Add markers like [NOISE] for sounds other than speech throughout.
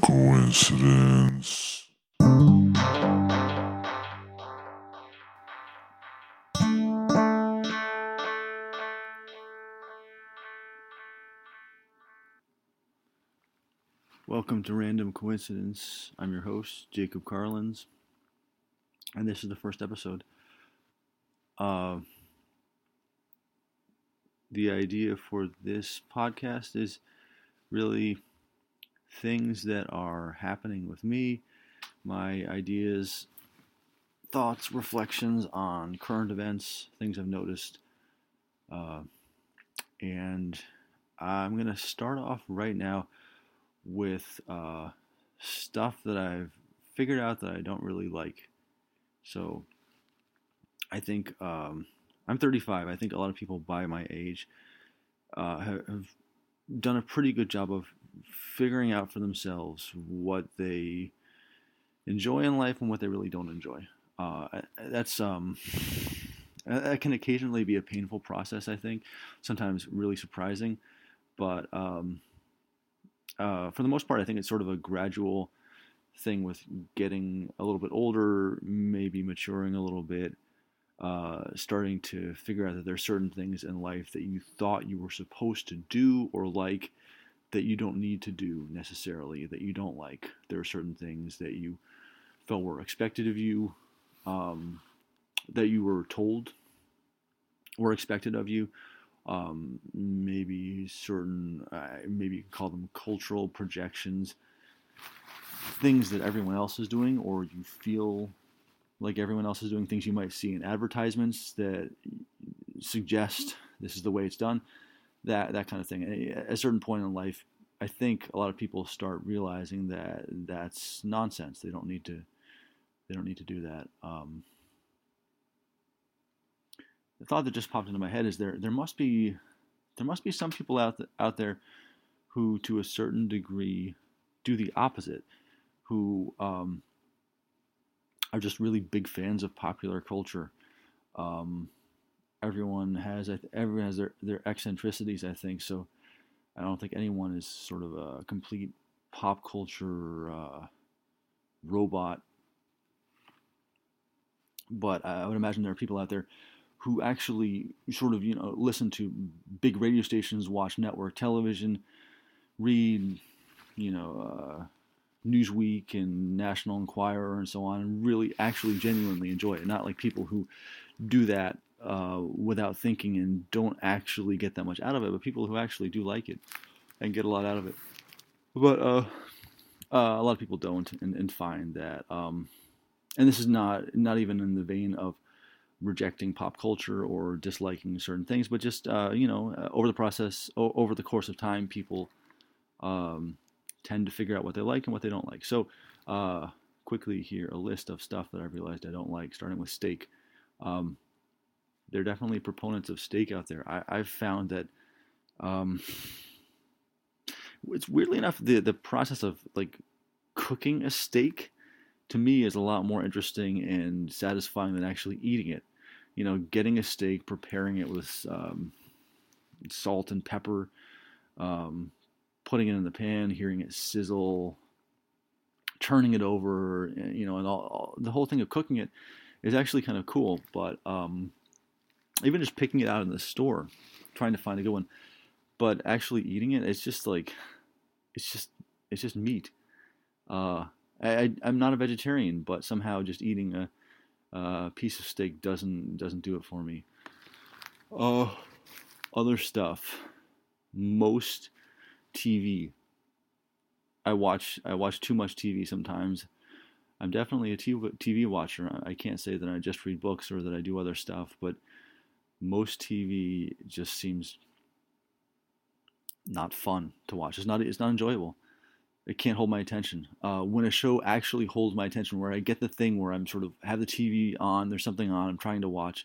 coincidence. Welcome to Random Coincidence. I'm your host, Jacob Carlins, and this is the first episode. Uh, the idea for this podcast is really things that are happening with me, my ideas, thoughts, reflections on current events, things I've noticed. Uh, and I'm going to start off right now with uh, stuff that I've figured out that I don't really like. So I think um, I'm 35. I think a lot of people by my age uh, have done a pretty good job of figuring out for themselves what they enjoy in life and what they really don't enjoy. Uh, that's um, [LAUGHS] that can occasionally be a painful process. I think sometimes really surprising, but um, uh, for the most part, I think it's sort of a gradual thing with getting a little bit older, maybe maturing a little bit, uh, starting to figure out that there are certain things in life that you thought you were supposed to do or like that you don't need to do necessarily, that you don't like. There are certain things that you felt were expected of you, um, that you were told were expected of you. Um, maybe certain, uh, maybe you can call them cultural projections, things that everyone else is doing, or you feel like everyone else is doing things you might see in advertisements that suggest this is the way it's done that that kind of thing. At a certain point in life i think a lot of people start realizing that that's nonsense. They don't need to they don't need to do that. Um, the thought that just popped into my head is there there must be there must be some people out th- out there who to a certain degree do the opposite who um, are just really big fans of popular culture. Um, everyone has everyone has their their eccentricities, I think. So I don't think anyone is sort of a complete pop culture uh, robot. But I would imagine there are people out there who actually sort of you know listen to big radio stations, watch network television, read you know uh, Newsweek and National Enquirer and so on, and really actually genuinely enjoy it. Not like people who do that uh, without thinking and don't actually get that much out of it, but people who actually do like it and get a lot out of it. But uh, uh, a lot of people don't and, and find that, um, and this is not not even in the vein of rejecting pop culture or disliking certain things, but just uh, you know, uh, over the process, o- over the course of time, people. Um, tend to figure out what they like and what they don't like. So, quickly here, a list of stuff that I've realized I don't like, starting with steak. Um, there are definitely proponents of steak out there. I, have found that um, it's weirdly enough the the process of like cooking a steak to me is a lot more interesting and satisfying than actually eating it. You know, getting a steak, preparing it with um, salt and pepper, um, putting it in the pan, hearing it sizzle, turning it over, eh, you know, and all, all, the whole thing of cooking it is actually kind of cool. But um, even just picking it out in the store, trying to find a good one, but actually eating it, it's just like, it's just, it's just meat. Uh, I, am not a vegetarian, but somehow just eating a, a, piece of steak doesn't doesn't do it for me. Uh, other stuff. Most TV. I watch I watch too much TV sometimes. I'm definitely a TV watcher. I can't say that I just read books or that I do other stuff, but most TV just seems not fun to watch. It's not it's not enjoyable. It can't hold my attention. Uh, when a show actually holds my attention, where I get the thing where I'm sort of have the TV on, there's something on, I'm trying to watch,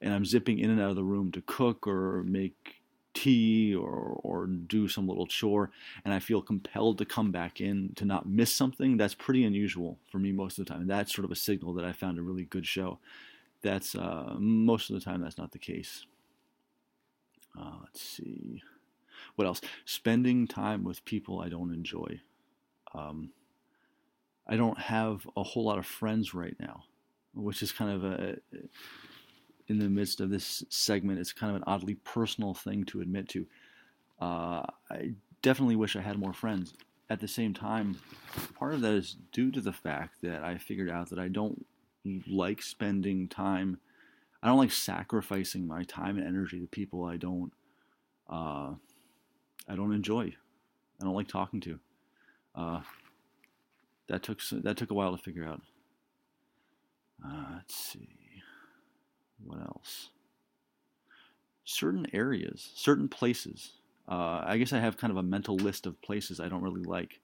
and I'm zipping in and out of the room to cook or make tea or or do some little chore and I feel compelled to come back in to not miss something, that's pretty unusual for me most of the time. And That's sort of a signal that I found a really good show. That's uh, most of the time that's not the case. Uh, let's see. What else? Spending time with people I don't enjoy. um, I don't have a whole lot of friends right now, which is kind of a in the midst of this segment. It's kind of an oddly personal thing to admit to. Uh, I definitely wish I had more friends. At the same time, part of that is due to the fact that I figured out that I don't like spending time. I don't like sacrificing my time and energy to people I don't. Uh, I don't enjoy. I don't like talking to. Uh, that took that took a while to figure out. Uh, let's see. What else? Certain areas, certain places. Uh, I guess I have kind of a mental list of places I don't really like.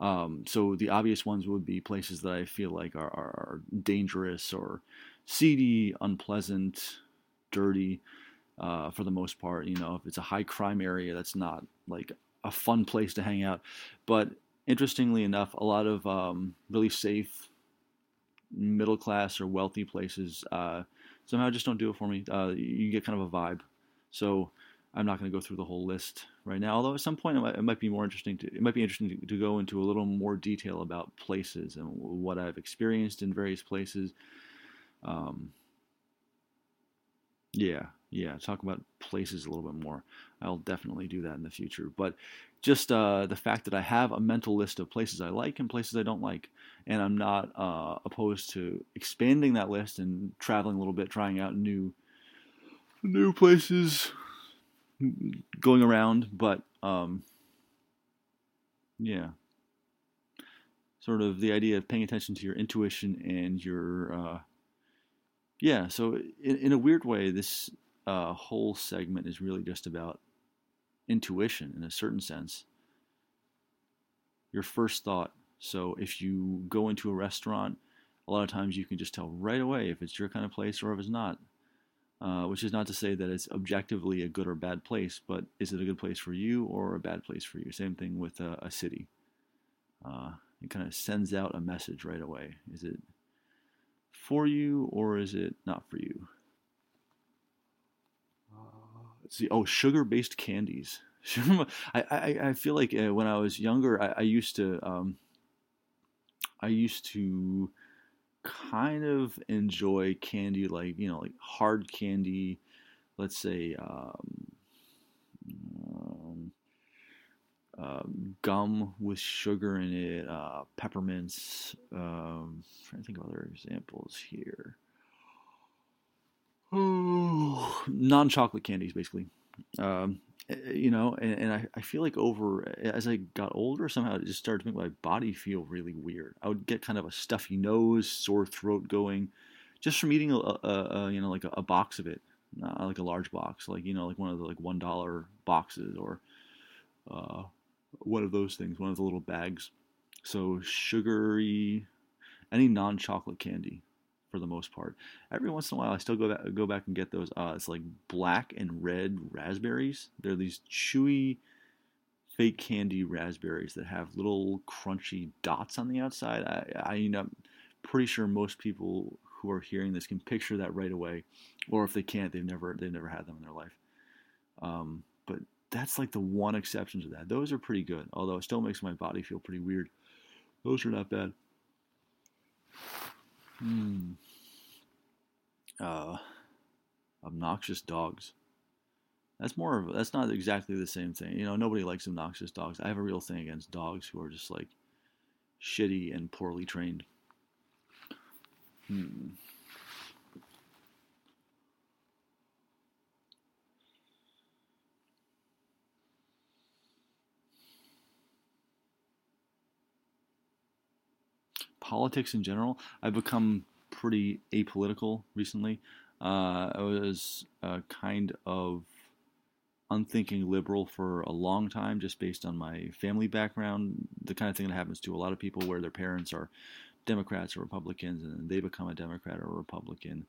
Um, so the obvious ones would be places that I feel like are, are dangerous or seedy, unpleasant, dirty. Uh, for the most part, you know, if it's a high crime area, that's not like a fun place to hang out. But interestingly enough, a lot of um, really safe, middle class or wealthy places uh, somehow just don't do it for me. Uh, you get kind of a vibe. So I'm not going to go through the whole list right now. Although at some point it might, it might be more interesting to it might be interesting to, to, go into a little more detail about places and what I've experienced in various places. Um, yeah, yeah, talk about places a little bit more. I'll definitely do that in the future. But just uh, the fact that I have a mental list of places I like and places I don't like, and I'm not uh, opposed to expanding that list and traveling a little bit, trying out new new places, going around. But um, yeah, sort of the idea of paying attention to your intuition and your uh, yeah. So in, in a weird way, this uh, whole segment is really just about intuition in a certain sense. Your first thought. So if you go into a restaurant, a lot of times you can just tell right away if it's your kind of place or if it's not. Uh, which is not to say that it's objectively a good or bad place, but is it a good place for you or a bad place for you? Same thing with a, a city. Uh, it kind of sends out a message right away. Is it for you or is it not for you? let's see. Oh, sugar-based candies. [LAUGHS] I, I, I feel like uh, when I was younger, I, I used to um, I used to kind of enjoy candy like you know like hard candy, let's say um, um, uh, gum with sugar in it, uh, peppermints. Um, trying to think of other examples here. [SIGHS] non-chocolate candies, basically. Um, you know, and, and I, I, feel like over as I got older, somehow it just started to make my body feel really weird. I would get kind of a stuffy nose, sore throat going, just from eating a, a, a you know like a, a, box of it, like a large box, like you know like one of the like one dollar boxes or uh, one of those things, one of the little bags. So sugary, any non-chocolate candy for the most part. Every once in a while, I still go back go back and get those. Uh, it's like black and red raspberries. They're these chewy, fake candy raspberries that have little crunchy dots on the outside. I, I I'm pretty sure most people who are hearing this can picture that right away, or if they can't, they've never they've never had them in their life. Um, but that's like the one exception to that. Those are pretty good, although it still makes my body feel pretty weird. Those are not bad. Hmm. Uh, obnoxious dogs. That's more of that's not exactly the same thing. You know, nobody likes obnoxious dogs. I have a real thing against dogs who are just like shitty and poorly trained. Hmm. politics in general, I've become pretty apolitical recently. Uh, I was a kind of unthinking liberal for a long time, just based on my family background. The kind of thing that happens to a lot of people where their parents are Democrats or Republicans, and they become a Democrat or a Republican,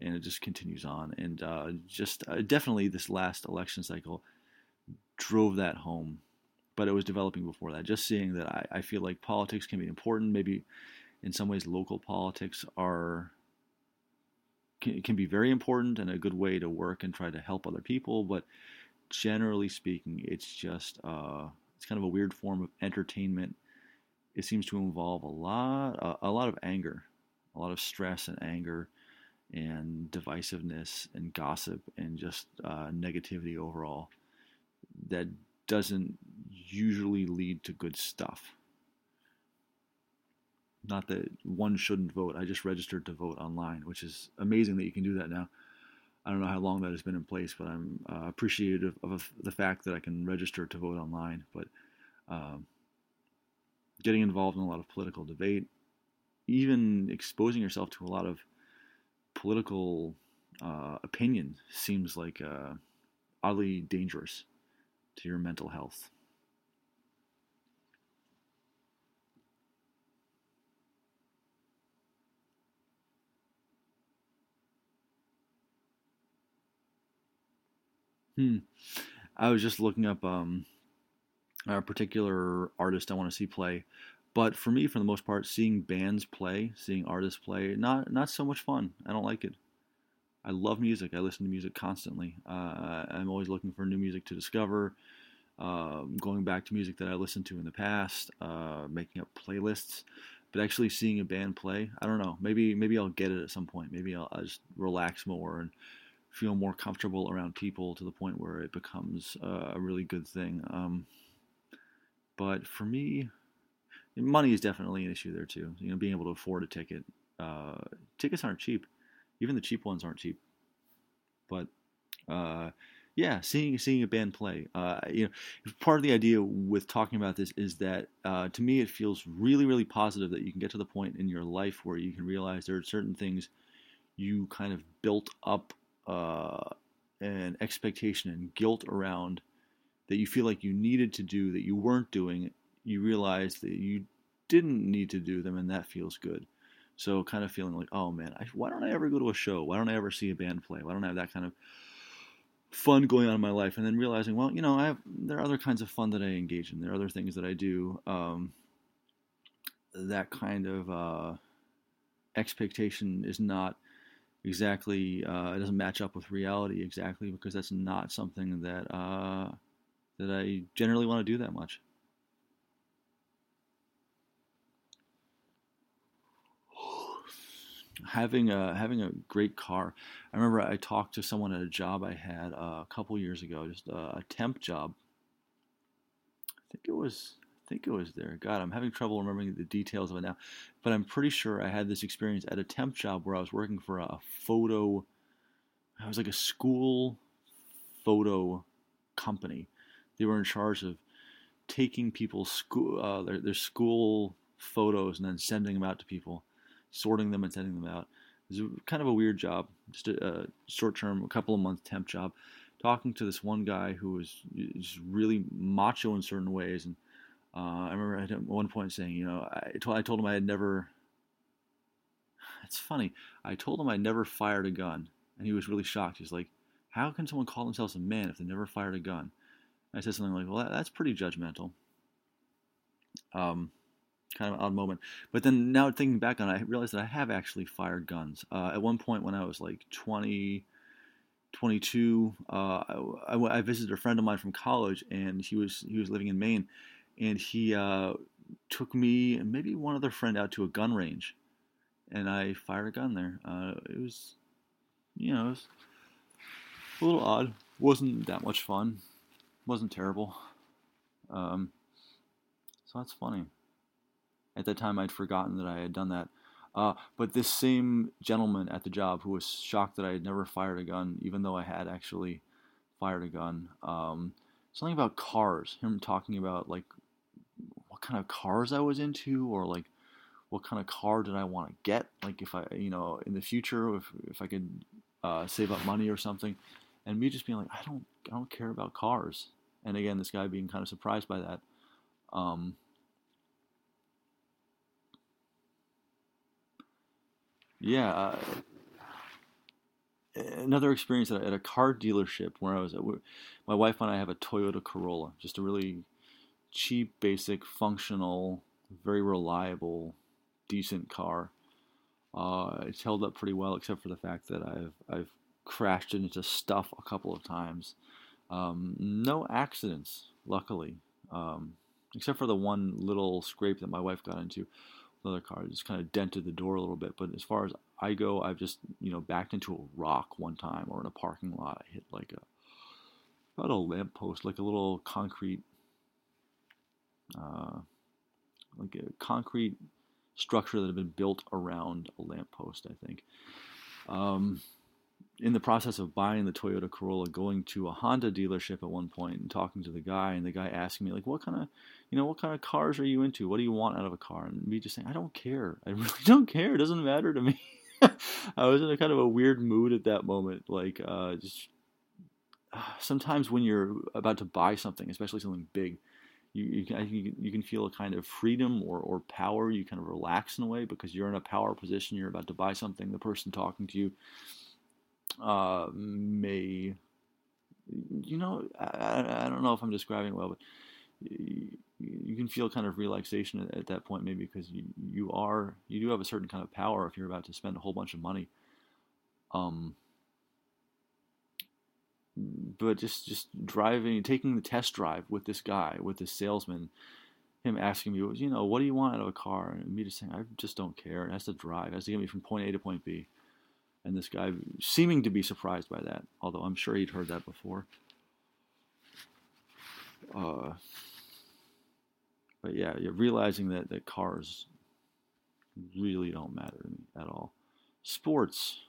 and it just continues on. And uh, just uh, definitely this last election cycle drove that home but it was developing before that. Just seeing that I, I feel like politics can be important, maybe in some ways local politics are can, can be very important and a good way to work and try to help other people but generally speaking it's just uh, it's kind of a weird form of entertainment it seems to involve a lot, a, a lot of anger, a lot of stress and anger, and divisiveness and gossip and just uh, negativity overall. That doesn't usually lead to good stuff. Not that one shouldn't vote. I just registered to vote online, which is amazing that you can do that now. I don't know how long that has been in place, but I'm uh, appreciative of the fact that I can register to vote online. But um, getting involved in a lot of political debate, even exposing yourself to a lot of political uh, opinion, seems like uh, oddly dangerous to your mental health. Hmm. I was just looking up um, a particular artist I want to see play, but for me, for the most part, seeing bands play, seeing artists play, not not so much fun. I don't like it. I love music. I listen to music constantly. Uh, I'm always looking for new music to discover. Uh, going back to music that I listened to in the past, uh, making up playlists. But actually seeing a band play, I don't know. Maybe maybe I'll get it at some point. Maybe I'll, I'll just relax more and feel more comfortable around people to the point where it becomes uh, a really good thing. Um, but for me, money is definitely an issue there too. You know, being able to afford a ticket. Uh, tickets aren't cheap. Even the cheap ones aren't cheap. But uh, yeah, seeing seeing a band play. Uh, you know, part of the idea with talking about this is that uh, to me it feels really really positive that you can get to the point in your life where you can realize there are certain things you kind of built up uh, an expectation and guilt around that you feel like you needed to do that you weren't doing, you realize that you didn't need to do them, and that feels good. So, kind of feeling like, oh man, I, why don't I ever go to a show? Why don't I ever see a band play? Why don't I have that kind of fun going on in my life? And then realizing, well, you know, I have there are other kinds of fun that I engage in. There are other things that I do. Um, that kind of uh, expectation is not exactly uh, it doesn't match up with reality exactly because that's not something that uh, that I generally want to do that much. having a having a great car. I remember I talked to someone at a job I had uh, a couple years ago, just a, a temp job. I think it was think it was there. God, I'm having trouble remembering the details of it now, but I'm pretty sure I had this experience at a temp job where I was working for a photo. I was like a school photo company. They were in charge of taking people's school uh, their, their school photos and then sending them out to people, sorting them and sending them out. It was kind of a weird job, just a, a short term, a couple of months temp job. Talking to this one guy who was just really macho in certain ways and uh, I remember at one point saying, you know, I told, I told him I had never. It's funny. I told him I never fired a gun, and he was really shocked. He's like, "How can someone call themselves a man if they never fired a gun?" And I said something like, "Well, that, that's pretty judgmental." Um, kind of an odd moment. But then now thinking back on it, I realized that I have actually fired guns. Uh, at one point when I was like 20, 22, uh, I, I, I, visited a friend of mine from college, and he was he was living in Maine, and he uh, took me and maybe one other friend out to a gun range, and I fired a gun there. Uh, it was, you know, it was a little odd. wasn't that much fun. wasn't terrible. Um, so that's funny. At that time, I'd forgotten that I had done that. Uh, but this same gentleman at the job who was shocked that I had never fired a gun, even though I had actually fired a gun, um, something about cars. Him talking about like kind of cars I was into or like what kind of car did I want to get? Like if I you know in the future if if I could uh, save up money or something. And me just being like I don't I don't care about cars. And again this guy being kind of surprised by that. Um, yeah uh, another experience at a, at a car dealership where I was at, my wife and I have a Toyota Corolla just a really cheap, basic, functional, very reliable, decent car. Uh, it's held up pretty well, except for the fact that I've I've crashed into stuff a couple of times. Um, no accidents, luckily. Um, except for the one little scrape that my wife got into another car, just kind of dented the door a little bit. But as far as I go, I've just you know backed into a rock one time, or in a parking lot, I hit like a about a lamppost, like a little concrete, uh, like a concrete structure that had been built around a lamppost, I think. Um, in the process of buying the Toyota Corolla, going to a Honda dealership at one point and talking to the guy, and the guy asking me like, "What kind of, you know, what kind of cars are you into? What do you want out of a car?" And me just saying, "I don't care. I [LAUGHS] really don't care. It doesn't matter to me." [LAUGHS] I was in a kind of a weird mood at that moment, like uh, just sometimes when you're about to buy something, especially something big, you you can, you can feel a kind of freedom or, or power. You kind of relax in a way because you're in a power position. You're about to buy something. The person talking to you uh, may, you know, I, I don't know if I'm describing well, but you, you can feel kind of relaxation at, at that point, maybe because you, you are you do have a certain kind of power if you're about to spend a whole bunch of money. Um, but just just driving, taking the test drive with this guy, with this salesman, him asking me, you know, what do you want out of a car, and me just saying, I just don't care. It has to drive, it has to get me from point A to point B, and this guy seeming to be surprised by that, although I'm sure he'd heard that before. Uh, but yeah, you're realizing that that cars really don't matter to me at all. Sports,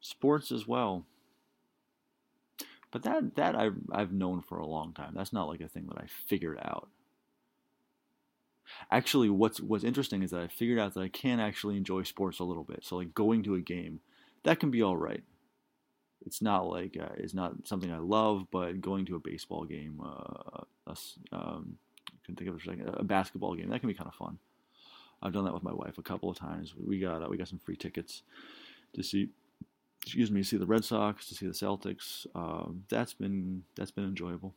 sports as well. But that that I've I've known for a long time. That's not like a thing that I figured out. Actually, what's what's interesting is that I figured out that I can actually enjoy sports a little bit. So like going to a game, that can be all right. It's not like uh, it's not something I love, but going to a baseball game, uh, a, um, I can think of it for a second, a basketball game, that can be kind of fun. I've done that with my wife a couple of times. We got uh, we got some free tickets to see excuse me, to see the Red Sox, to see the Celtics. Uh, that's been that's been enjoyable.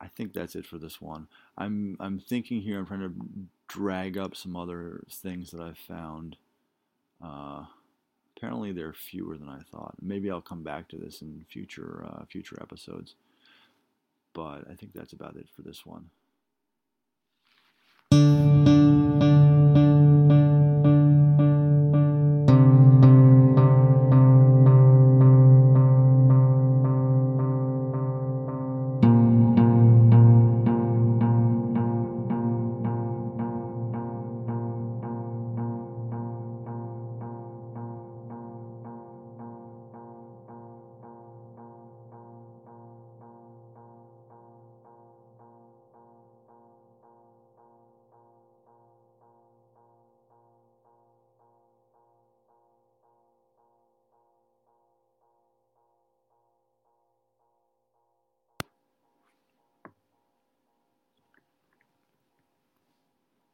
I think that's it for this one. I'm I'm thinking here. I'm trying to drag up some other things that I've found. Uh, apparently there are fewer than I thought. Maybe I'll come back to this in future uh, future episodes. But I think that's about it for this one.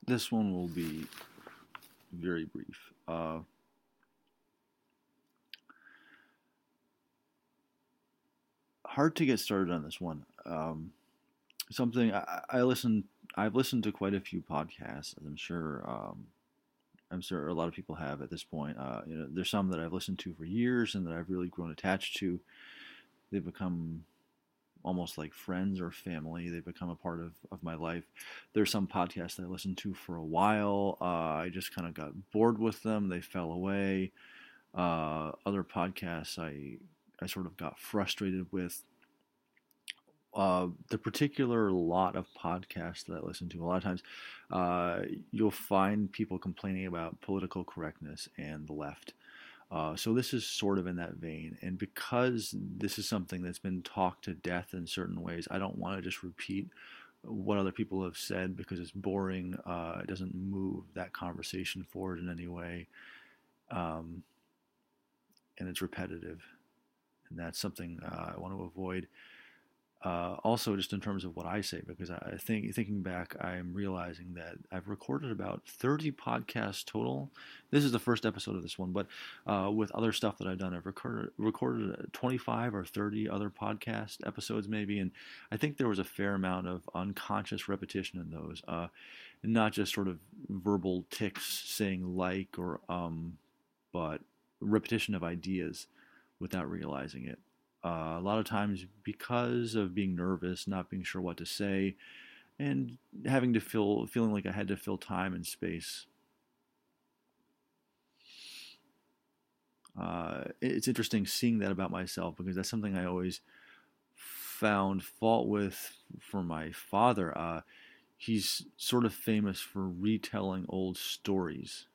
This one will be very brief. Uh, hard to get started on this one. Um, something I, I listen. I've listened to quite a few podcasts. I'm sure. Um, I'm sure a lot of people have at this point. Uh, you know, there's some that I've listened to for years and that I've really grown attached to. They've become almost like friends or family. They become a part of, of my life. There's some podcasts I listened to for a while. Uh, I just kind of got bored with them. They fell away. Uh, other podcasts I I sort of got frustrated with. Uh, the particular lot of podcasts that I listen to, a lot of times, uh, you'll find people complaining about political correctness and the left. Uh, so this is sort of in that vein. And because this is something that's been talked to death in certain ways, I don't want to just repeat what other people have said because it's boring. Uh, it doesn't move that conversation forward in any way. Um, and it's repetitive. And that's something uh, I want to avoid. Uh, also, just in terms of what I say, because I think thinking back, I'm realizing that I've recorded about 30 podcasts total. This is the first episode of this one, but uh, with other stuff that I've done, I've recorded recorded 25 or 30 other podcast episodes, maybe, and I think there was a fair amount of unconscious repetition in those. Uh, not just sort of verbal tics saying like or um, but repetition of ideas without realizing it. Uh, a lot of times, because of being nervous, not being sure what to say, and having to feel feeling like I had to fill time and space. Uh, it's interesting seeing that about myself because that's something I always found fault with for my father. Uh, he's sort of famous for retelling old stories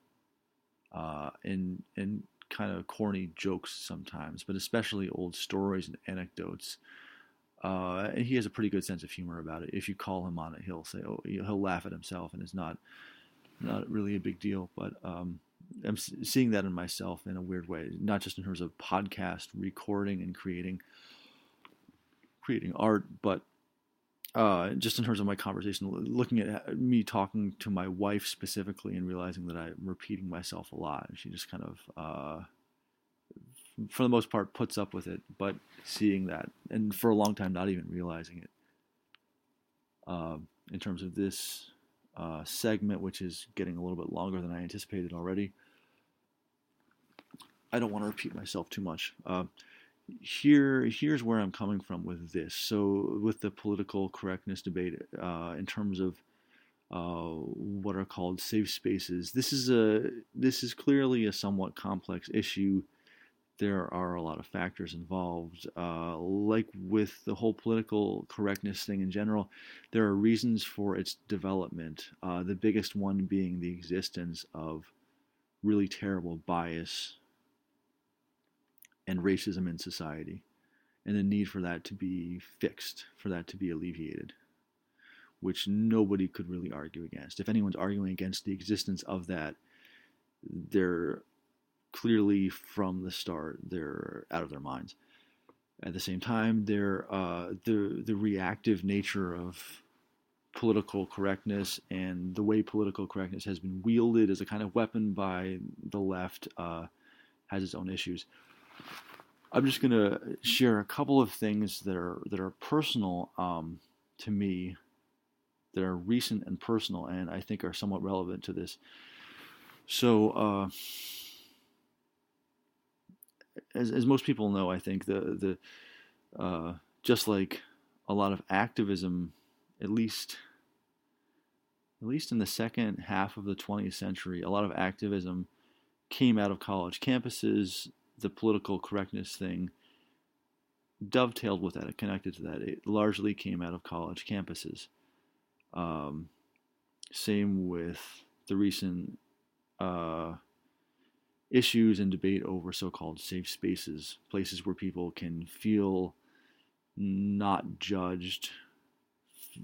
uh, and and kind of corny jokes sometimes, but especially old stories and anecdotes. Uh, and he has a pretty good sense of humor about it. If you call him on it, he'll say, "Oh, he'll laugh at himself," and it's not not really a big deal. But um, I'm seeing that in myself in a weird way, not just in terms of podcast recording and creating creating art, but uh, just in terms of my conversation, looking at me talking to my wife specifically and realizing that I'm repeating myself a lot. She just kind of, uh, for the most part, puts up with it, but seeing that, and for a long time, not even realizing it. Uh, in terms of this uh, segment, which is getting a little bit longer than I anticipated already, I don't want to repeat myself too much. Here here's where I'm coming from with this. So with the political correctness debate, uh, in terms of uh, what are called safe spaces, this is a this is clearly a somewhat complex issue. There are a lot of factors involved. Uh, like with the whole political correctness thing in general, there are reasons for its development. Uh, the biggest one being the existence of really terrible bias and racism in society, and the need for that to be fixed, for that to be alleviated, which nobody could really argue against. If anyone's arguing against the existence of that, they're clearly from the start they're out of their minds. At the same time, they're uh, the the reactive nature of political correctness and the way political correctness has been wielded as a kind of weapon by the left uh, has its own issues. I'm just going to share a couple of things that are that are personal um, to me, that are recent and personal, and I think are somewhat relevant to this. So, uh, as as most people know, I think the the uh, just like a lot of activism, at least at least in the second half of the 20th century, a lot of activism came out of college campuses the political correctness thing dovetailed with that, it connected to that. It largely came out of college campuses. Um, same with the recent uh, issues and debate over so called safe spaces, places where people can feel not judged,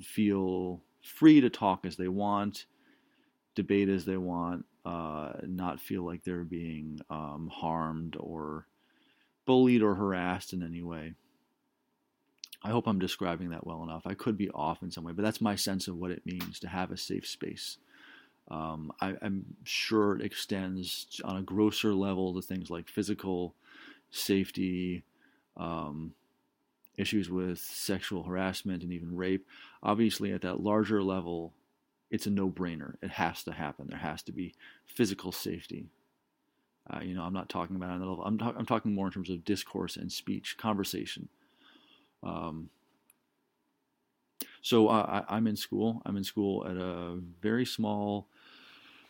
feel free to talk as they want, debate as they want, uh, not feel like they're being um, harmed or bullied or harassed in any way. I hope I'm describing that well enough. I could be off in some way, but that's my sense of what it means to have a safe space. Um, I, am sure it extends on a grosser level to things like physical safety, um, issues with sexual harassment, and even rape. Obviously, at that larger level, it's a no-brainer. It has to happen. There has to be physical safety. Uh, you know, I'm not talking about on that level. I'm, I'm talking more in terms of discourse and speech, conversation. Um, so uh, I, I'm in school. I'm in school at a very small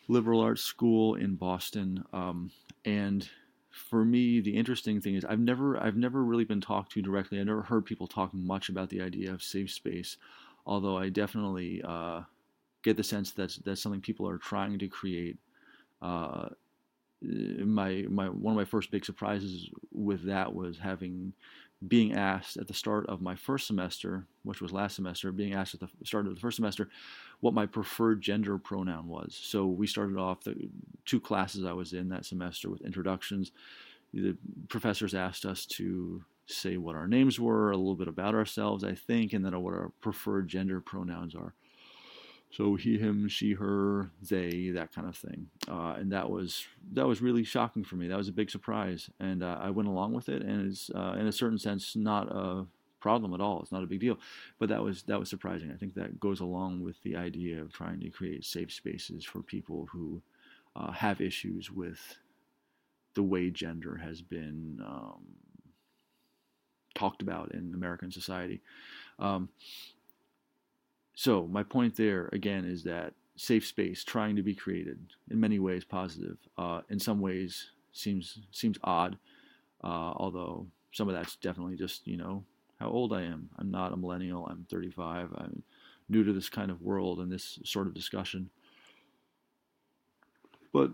liberal arts school in Boston, um, and for me, the interesting thing is I've never I've never really been talked to directly. I never heard people talking much about the idea of safe space, although I definitely uh, get the sense that that's something people are trying to create. Uh, my my one of my first big surprises with that was having being asked at the start of my first semester, which was last semester, being asked at the start of the first semester what my preferred gender pronoun was. So we started off the two classes I was in that semester with introductions. The professors asked us to say what our names were, a little bit about ourselves, I think, and then what our preferred gender pronouns are. So he, him, she, her, they, that kind of thing, uh, and that was that was really shocking for me. That was a big surprise, and uh, I went along with it, and it's uh, in a certain sense not a problem at all. It's not a big deal. But that was that was surprising. I think that goes along with the idea of trying to create safe spaces for people who uh, have issues with the way gender has been um, talked about in American society. Um, so my point there again is that safe space trying to be created in many ways positive, uh, in some ways seems seems odd, uh, although some of that's definitely just you know how old I am. I'm not a millennial. I'm 35. I'm new to this kind of world and this sort of discussion. But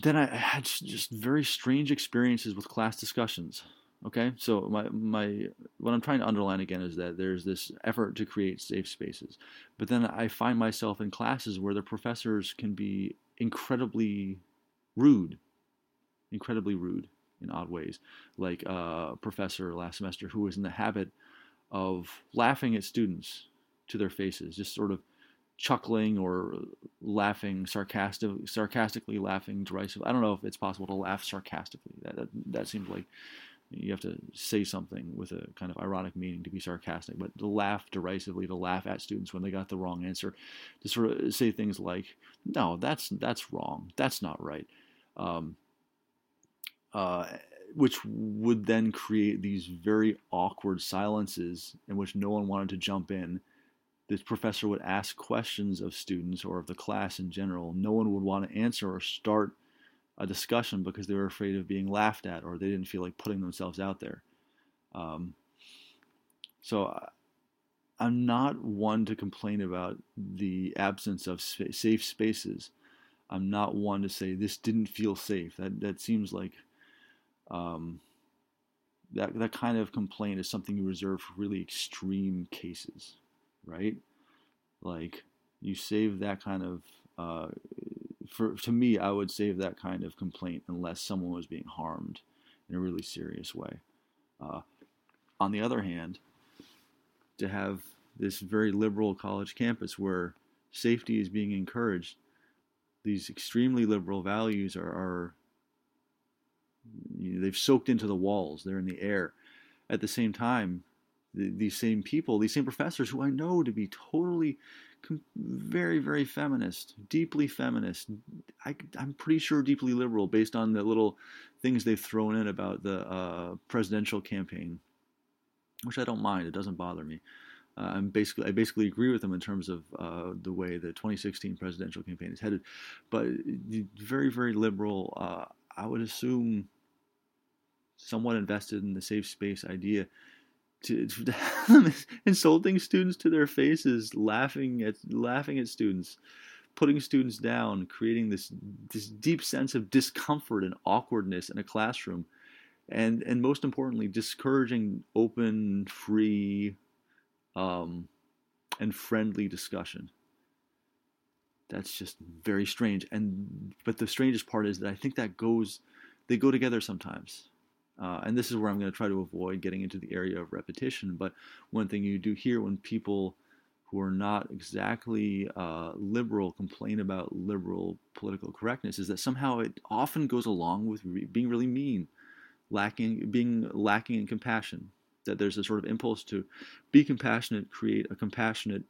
then I had just very strange experiences with class discussions. Okay, so my my what I'm trying to underline again is that there's this effort to create safe spaces, but then I find myself in classes where the professors can be incredibly rude, incredibly rude in odd ways, like a professor last semester who was in the habit of laughing at students to their faces, just sort of chuckling or laughing sarcastic, sarcastically laughing derisively. I don't know if it's possible to laugh sarcastically. That, that, that seems like you have to say something with a kind of ironic meaning to be sarcastic, but to laugh derisively, to laugh at students when they got the wrong answer, to sort of say things like, "No, that's that's wrong. That's not right," um, uh, which would then create these very awkward silences in which no one wanted to jump in. This professor would ask questions of students or of the class in general. No one would want to answer or start a discussion because they were afraid of being laughed at or they didn't feel like putting themselves out there. Um, so I'm not one to complain about the absence of safe spaces. I'm not one to say this didn't feel safe. That that seems like um, that that kind of complaint is something you reserve for really extreme cases, right? Like you save that kind of uh, for to me, I would save that kind of complaint unless someone was being harmed in a really serious way. Uh, on the other hand, to have this very liberal college campus where safety is being encouraged, these extremely liberal values are, are you know, they've soaked into the walls. They're in the air. At the same time, the, these same people, these same professors who I know to be totally very, very feminist, deeply feminist. I, am pretty sure deeply liberal based on the little things they've thrown in about the uh, presidential campaign, which I don't mind. It doesn't bother me. Uh, I'm basically I basically agree with them in terms of uh, the way the 2016 presidential campaign is headed, but very, very liberal. Uh, I would assume somewhat invested in the safe space idea to, to [LAUGHS] insulting students to their faces, laughing at laughing at students, putting students down, creating this this deep sense of discomfort and awkwardness in a classroom, and and most importantly, discouraging open, free, um, and friendly discussion. That's just very strange. And but the strangest part is that I think that goes they go together sometimes. Uh, and this is where I'm going to try to avoid getting into the area of repetition. But one thing you do hear when people who are not exactly uh, liberal complain about liberal political correctness is that somehow it often goes along with re- being really mean, lacking being lacking in compassion. That there's a sort of impulse to be compassionate, create a compassionate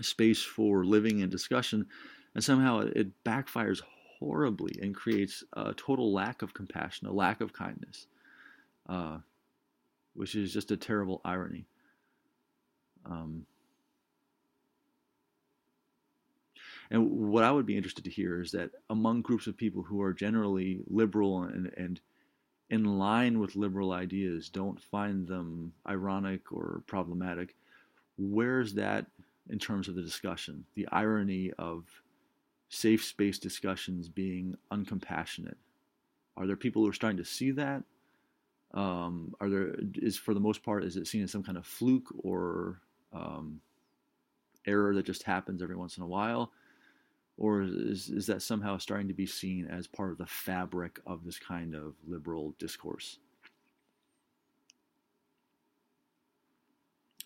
space for living and discussion, and somehow it, it backfires horribly and creates a total lack of compassion, a lack of kindness, uh, which is just a terrible irony. Um, and what I would be interested to hear is that among groups of people who are generally liberal and, and in line with liberal ideas, don't find them ironic or problematic, where's that in terms of the discussion? The irony of safe space discussions being uncompassionate? Are there people who are starting to see that? Um, are there is for the most part is it seen as some kind of fluke or um, error that just happens every once in a while, or is is that somehow starting to be seen as part of the fabric of this kind of liberal discourse?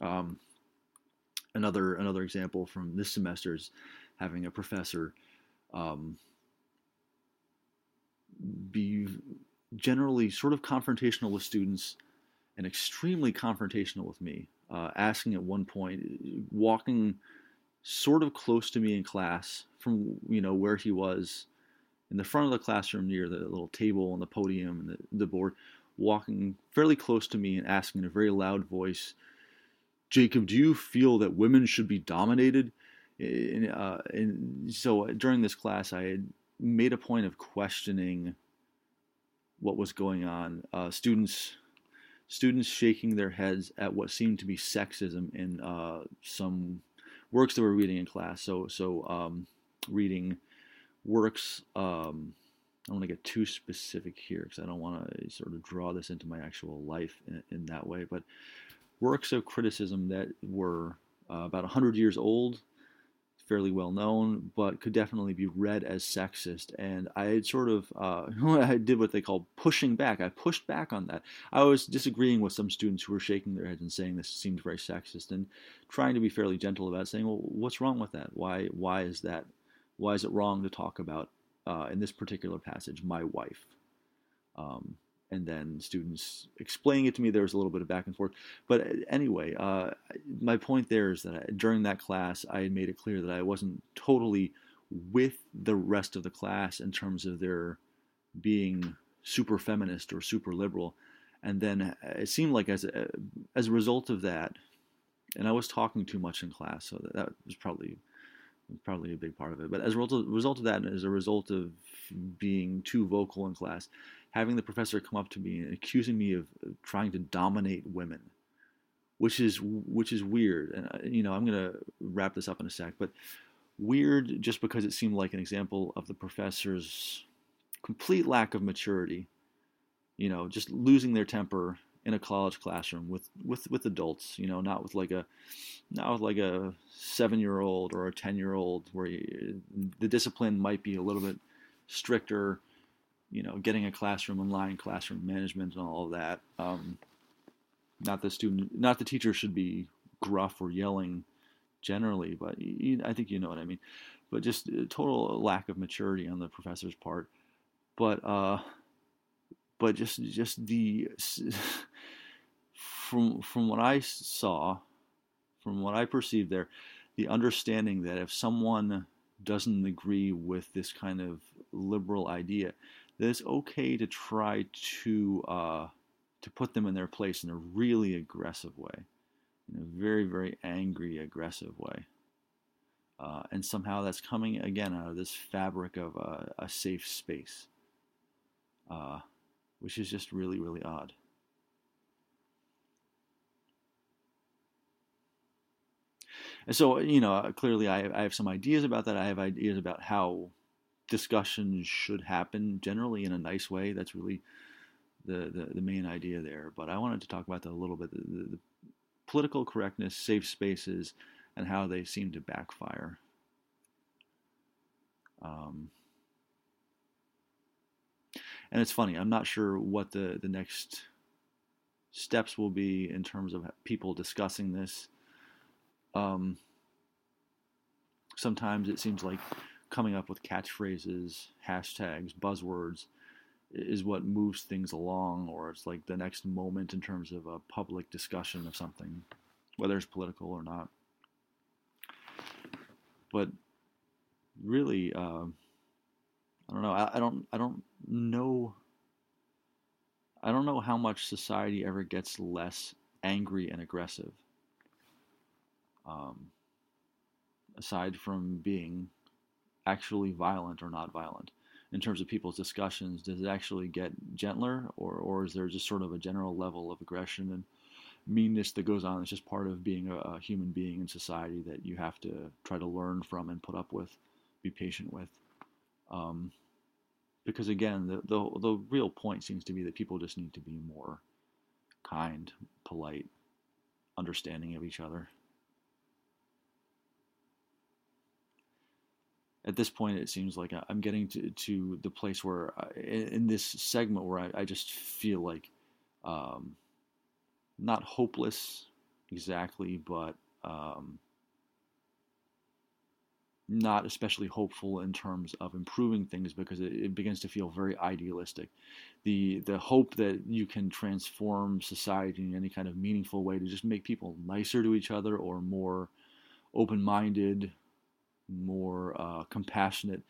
Um, another another example from this semester is having a professor um, be generally sort of confrontational with students and extremely confrontational with me, uh, asking at one point, walking sort of close to me in class from you know where he was in the front of the classroom near the little table and the podium and the, the board, walking fairly close to me and asking in a very loud voice, Jacob, do you feel that women should be dominated? And, uh, so during this class, I had made a point of questioning what was going on. Uh, students students shaking their heads at what seemed to be sexism in uh, some works that we're reading in class. So so um, reading works. Um, I don't want to get too specific here because I don't want to sort of draw this into my actual life in, in that way. But works of criticism that were uh, about 100 years old, fairly well known, but could definitely be read as sexist. And I had sort of, uh, [LAUGHS] I did what they call pushing back. I pushed back on that. I was disagreeing with some students who were shaking their heads and saying this seemed very sexist, and trying to be fairly gentle about it, saying, "Well, what's wrong with that? Why, why is that? Why is it wrong to talk about uh, in this particular passage my wife?" Um, and then students explaining it to me. There was a little bit of back and forth. But anyway, uh, my point there is that I, during that class, I had made it clear that I wasn't totally with the rest of the class in terms of their being super feminist or super liberal. And then it seemed like as a, as a result of that, and I was talking too much in class, so that, that was probably probably a big part of it. But as a result of, result of that, and as a result of being too vocal in class, having the professor come up to me and accusing me of trying to dominate women, which is which is weird. And uh, you know, I'm gonna wrap this up in a sec, but weird just because it seemed like an example of the professor's complete lack of maturity. You know, just losing their temper in a college classroom with with with adults. You know, not with like a not with like a seven year old or a ten year old where you, the discipline might be a little bit stricter you know, getting a classroom online, classroom management, and all of that. Um, not the student, not the teacher should be gruff or yelling generally, but I think you know what I mean. But just total lack of maturity on the professor's part. But uh, but just just the from from what I saw, from what I perceived there, the understanding that if someone doesn't agree with this kind of liberal idea, that it's okay to try to uh, to put them in their place in a really aggressive way, in a very very angry aggressive way, uh, and somehow that's coming again out of this fabric of a, a safe space, uh, which is just really really odd. And so, you know, clearly I, I have some ideas about that. I have ideas about how discussions should happen generally in a nice way. That's really the, the, the main idea there. But I wanted to talk about that a little bit the, the, the political correctness, safe spaces, and how they seem to backfire. Um, and it's funny, I'm not sure what the, the next steps will be in terms of people discussing this. Um, sometimes it seems like coming up with catchphrases, hashtags, buzzwords is what moves things along, or it's like the next moment in terms of a public discussion of something, whether it's political or not. But really, uh, I don't know. I, I don't. I don't know. I don't know how much society ever gets less angry and aggressive. Um, aside from being actually violent or not violent in terms of people's discussions? Does it actually get gentler or, or is there just sort of a general level of aggression and meanness that goes on? It's just part of being a, a human being in society that you have to try to learn from and put up with be patient with. Um, because again the, the, the real point seems to be that people just need to be more kind polite understanding of each other at this point, it seems like I'm getting to, to the place where, I, in this segment, where I, I just feel like um, not hopeless exactly, but um, not especially hopeful in terms of improving things because it, it, begins to feel very idealistic. The the hope that you can transform society in any kind of meaningful way to just make people nicer to each other or more open minded, more uh, compassionate.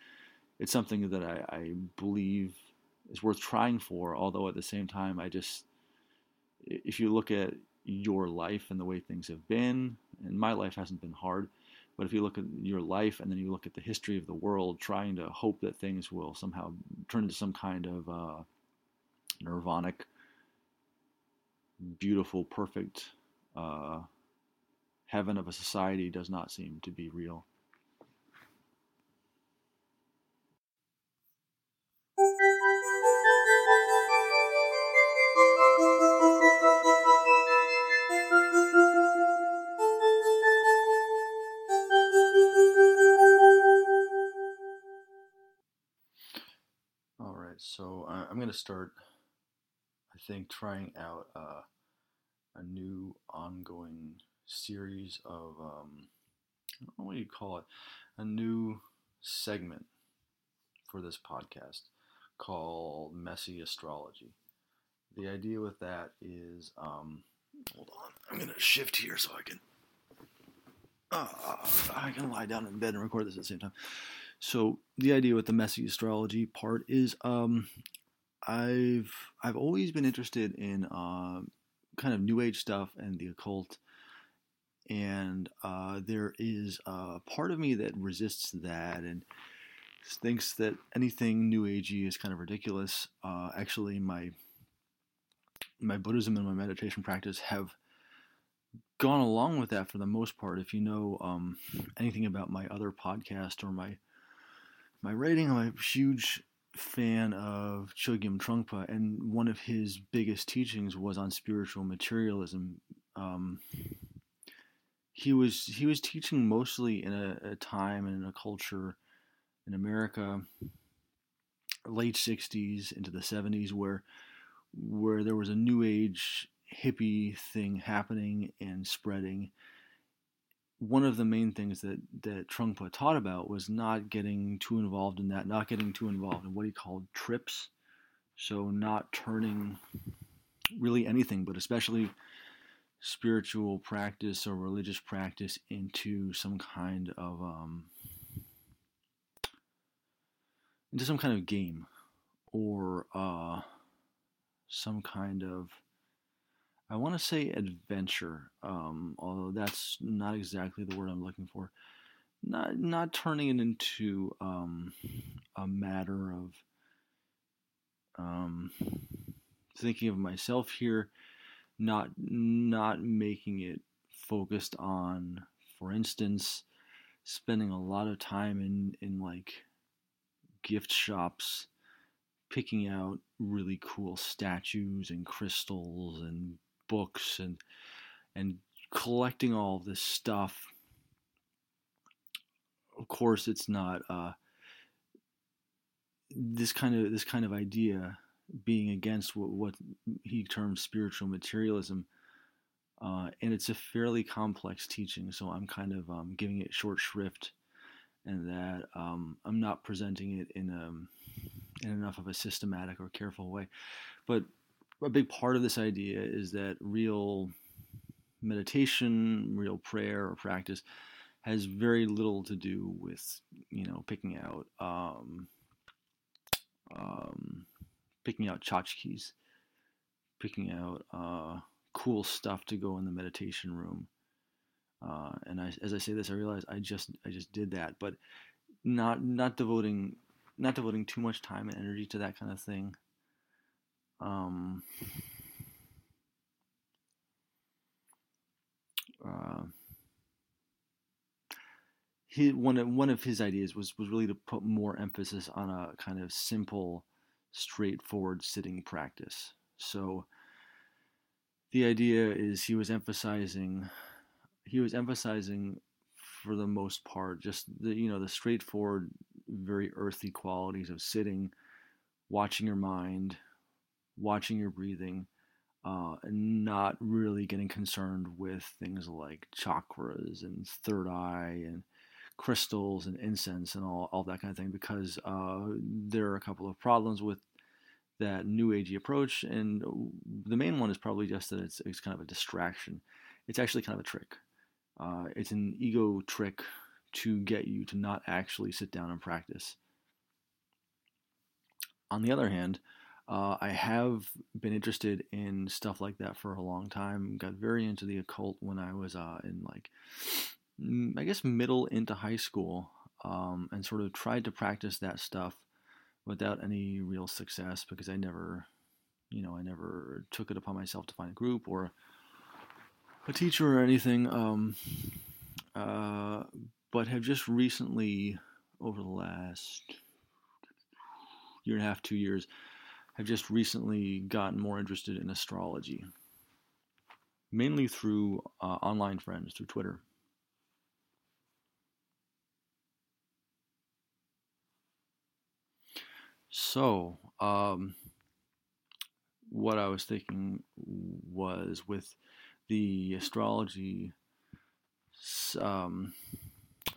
It's something that I, I believe is worth trying for. Although at the same time, I just if you look at your life and the way things have been, and my life hasn't been hard but if you look at your life and then you look at the history of the world, trying to hope that things will somehow turn into some kind of uh, nirvanic, beautiful, perfect uh, heaven of a society does not seem to be real. I'm going to start, I think, trying out uh, a new ongoing series of, um, I don't know what you call it, a new segment for this podcast called Messy Astrology. The idea with that is, um, hold on, I'm going to shift here so I can. Uh, I can lie down in bed and record this at the same time. So the idea with the messy astrology part is um, I've I've always been interested in uh, kind of new age stuff and the occult, and uh, there is a part of me that resists that and thinks that anything new agey is kind of ridiculous. Uh, actually, my my Buddhism and my meditation practice have gone along with that for the most part. If you know um, anything about my other podcast or my my writing. I'm a huge fan of Chogyam Trungpa, and one of his biggest teachings was on spiritual materialism. Um, he was he was teaching mostly in a, a time and in a culture in America, late '60s into the '70s, where where there was a new age hippie thing happening and spreading one of the main things that that Trungpa taught about was not getting too involved in that, not getting too involved in what he called trips. So not turning really anything, but especially spiritual practice or religious practice into some kind of um, into some kind of game or uh, some kind of I want to say adventure, um, although that's not exactly the word I'm looking for. Not not turning it into um, a matter of um, thinking of myself here, not not making it focused on, for instance, spending a lot of time in in like gift shops picking out really cool statues and crystals and books and and collecting all this stuff. Of course, it's not uh, this kind of this kind of idea being against what, what he terms spiritual materialism. Uh, and it's a fairly complex teaching, so I'm kind of um, giving it short shrift, and that um, I'm not presenting it in a um, in enough of a systematic or careful way. But a big part of this idea is that real meditation, real prayer or practice has very little to do with you know picking out um, um, picking out tchotchkes, picking out uh, cool stuff to go in the meditation room. Uh, and I, as I say this, I realize I just I just did that, but not not devoting not devoting too much time and energy to that kind of thing. Um, uh, one of one of his ideas was was really to put more emphasis on a kind of simple, straightforward sitting practice. So the idea is he was emphasizing he was emphasizing for the most part just the you know the straightforward very earthy qualities of sitting watching your mind watching your breathing, uh, and not really getting concerned with things like chakras and third eye and crystals and incense and all, all that kind of thing because uh, there are a couple of problems with that new agey approach and the main one is probably just that it's, it's kind of a distraction. It's actually kind of a trick. Uh, it's an ego trick to get you to not actually sit down and practice. On the other hand uh, I have been interested in stuff like that for a long time. Got very into the occult when I was uh, in like, I guess, middle into high school, um, and sort of tried to practice that stuff without any real success because I never, you know, I never took it upon myself to find a group or a teacher or anything. Um, uh, but have just recently, over the last year and a half, two years have just recently gotten more interested in astrology, mainly through uh, online friends, through Twitter. So, um, what I was thinking was with the astrology um,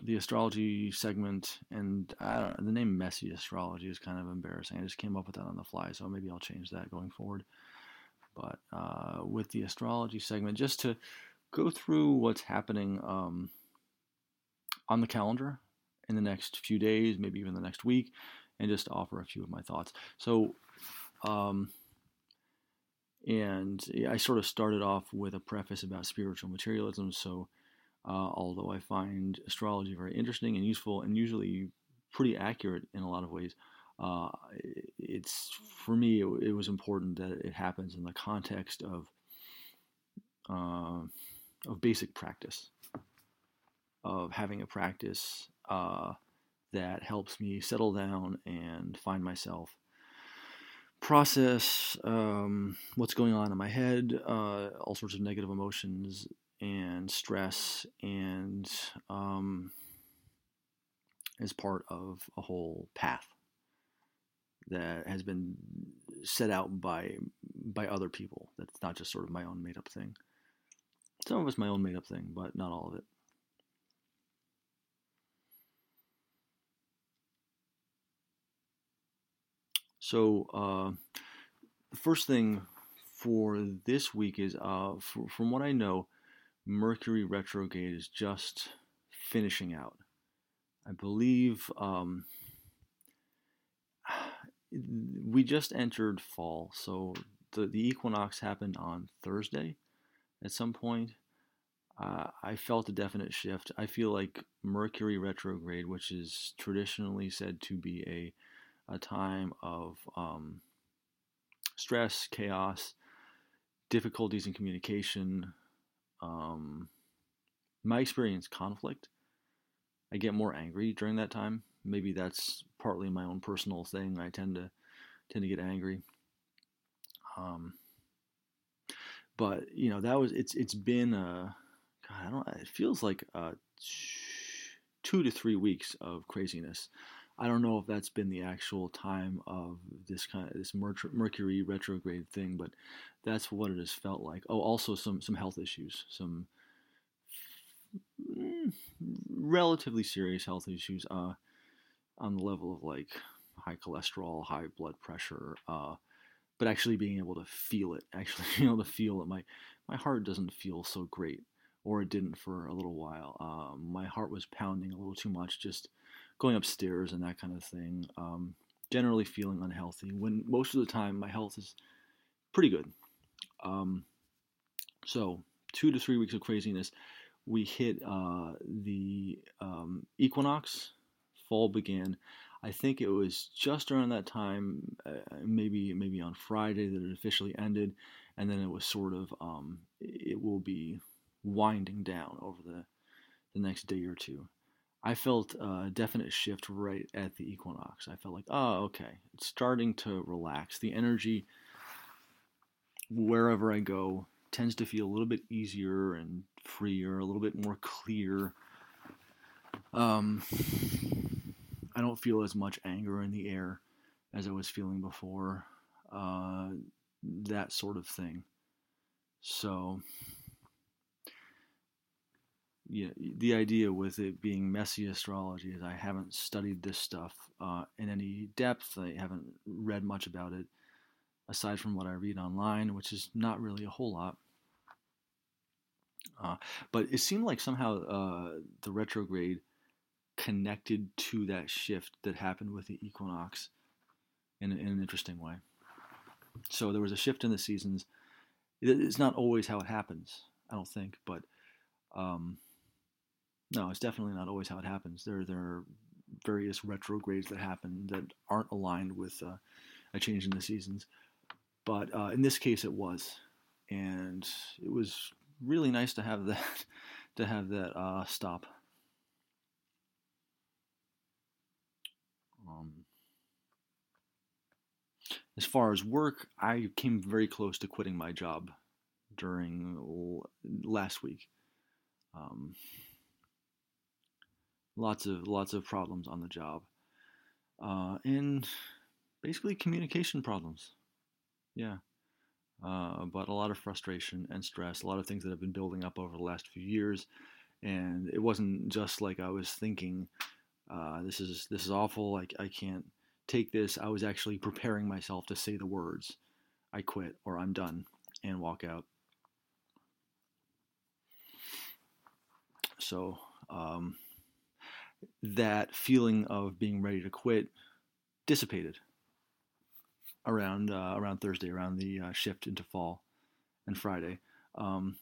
the astrology segment, and the name messy astrology is kind of embarrassing. I just came up with that on the fly, so maybe I'll change that going forward. But uh, with the astrology segment, just to go through what's happening um, on the calendar in the next few days, maybe even the next week, and just offer a few of my thoughts. So, um, and I sort of started off with a preface about spiritual materialism. So, uh, although I find astrology very interesting and useful and usually pretty accurate in a lot of ways. Uh, it's for me it, it, was important that it happens in the context of uh, of basic practice of having a practice uh, that helps me settle down and find myself process um, what's going on in my head uh, all sorts of negative emotions and stress and um, is part of a whole path that has been set out by by other people. That's not just sort of my own made up thing. Some of it's my own made up thing, but not all of it. So uh, the first thing for this week is, uh, from what I know, Mercury retrograde is just finishing out. I believe um, we just entered fall, so the, the equinox happened on Thursday at some point. Uh, I felt a definite shift. I feel like Mercury retrograde, which is traditionally said to be a, a time of um, stress, chaos, difficulties in communication, um, my experience conflict. I get more angry during that time. Maybe that's partly my own personal thing. I tend to tend to get angry. Um, but you know that was it's it's been a God I don't it feels like a two to three weeks of craziness. I don't know if that's been the actual time of this kind of this Mercury retrograde thing, but that's what it has felt like. Oh, also some some health issues, some mm, relatively serious health issues uh, on the level of like high cholesterol, high blood pressure, uh, but actually being able to feel it, actually [LAUGHS] being able to feel that my my heart doesn't feel so great, or it didn't for a little while. Um, my heart was pounding a little too much just going upstairs and that kind of thing. Um, generally feeling unhealthy when most of the time my health is pretty good. Um, so two to three weeks of craziness. We hit uh, the um, equinox. Fall began. I think it was just around that time, uh, maybe maybe on Friday that it officially ended, and then it was sort of um, it will be winding down over the the next day or two. I felt a definite shift right at the equinox. I felt like, oh, okay, it's starting to relax. The energy, wherever I go, tends to feel a little bit easier and freer, a little bit more clear. Um, I don't feel as much anger in the air as I was feeling before. Uh, that sort of thing. So, the idea with it being messy astrology is I haven't studied this stuff uh, in any depth. I haven't read much about it aside from what I read online, which is not really a whole lot. Uh, but it seemed like somehow uh, the retrograde connected to that shift that happened with the equinox in, in an interesting way. So there was a shift in the seasons. It's not always how it happens, I don't think, but um, no, it's definitely not always how it happens. There, there are various retrogrades that happen that aren't aligned with uh, a change in the seasons. But uh, in this case, it was, and it was really nice to have [LAUGHS] that to have that uh, stop. Um, as far as work, I came very close to quitting my job during last week. Um, lots of lots of problems on the job, uh, and basically communication problems. Yeah, uh, but a lot of frustration and stress, a lot of things that have been building up over the last few years, and it wasn't just like I was thinking, uh, this is this is awful. Like I can't take this. I was actually preparing myself to say the words, I quit or I'm done, and walk out. So um, that feeling of being ready to quit dissipated around uh, around Thursday, around the uh, shift into fall and Friday. Um,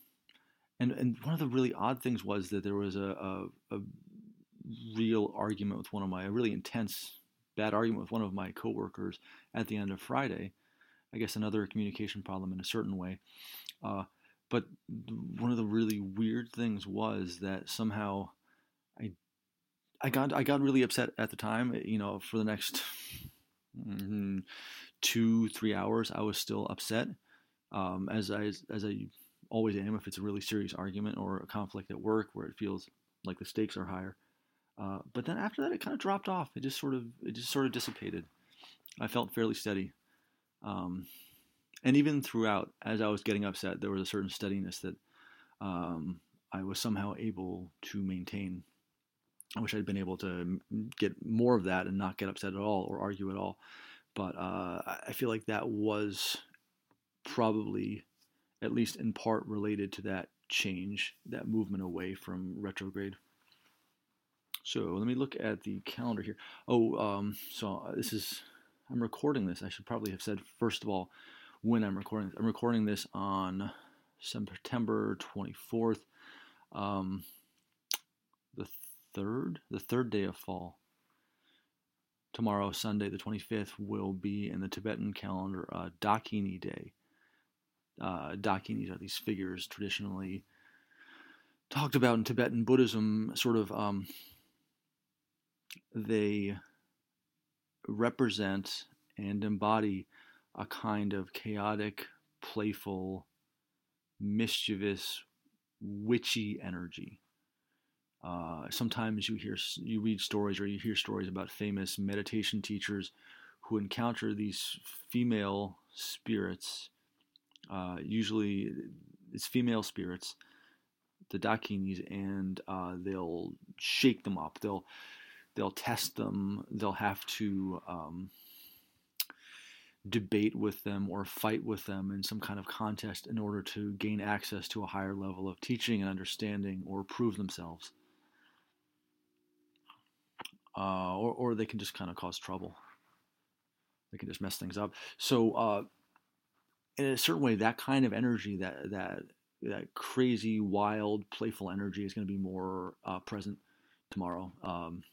and and one of the really odd things was that there was a, a, a real argument with one of my a really intense bad argument with one of my coworkers at the end of Friday. I guess another communication problem in a certain way. Uh, but one of the really weird things was that somehow I got I got really upset at the time. You know, for the next [LAUGHS] mm-hmm, two three hours, I was still upset. Um, as I as I always am if it's a really serious argument or a conflict at work where it feels like the stakes are higher. Uh, but then after that, it kind of dropped off. It just sort of it just sort of dissipated. I felt fairly steady. Um, and even throughout, as I was getting upset, there was a certain steadiness that um, I was somehow able to maintain. I wish I'd been able to get more of that and not get upset at all or argue at all. But uh, I feel like that was probably, at least in part, related to that change, that movement away from retrograde. So let me look at the calendar here. Oh, um, so uh, this is, I'm recording this. I should probably have said, first of all, when I'm recording this. I'm recording this on September 24th, um, the third, the third day of fall. Tomorrow, Sunday, the 25th, will be in the Tibetan calendar uh, Dakini Day. Uh, Dakinis are these figures traditionally talked about in Tibetan Buddhism, sort of um, they represent and embody a kind of chaotic, playful, mischievous, witchy energy. Uh, sometimes you hear you read stories or you hear stories about famous meditation teachers who encounter these female spirits. Uh, usually, it's female spirits, the dakinis, and uh, they'll shake them up. They'll they'll test them. They'll have to um, debate with them or fight with them in some kind of contest in order to gain access to a higher level of teaching and understanding or prove themselves. Uh, or, or they can just kind of cause trouble. They can just mess things up. So, uh, in a certain way, that kind of energy, that that that crazy, wild, playful energy, is going to be more uh, present tomorrow. Um,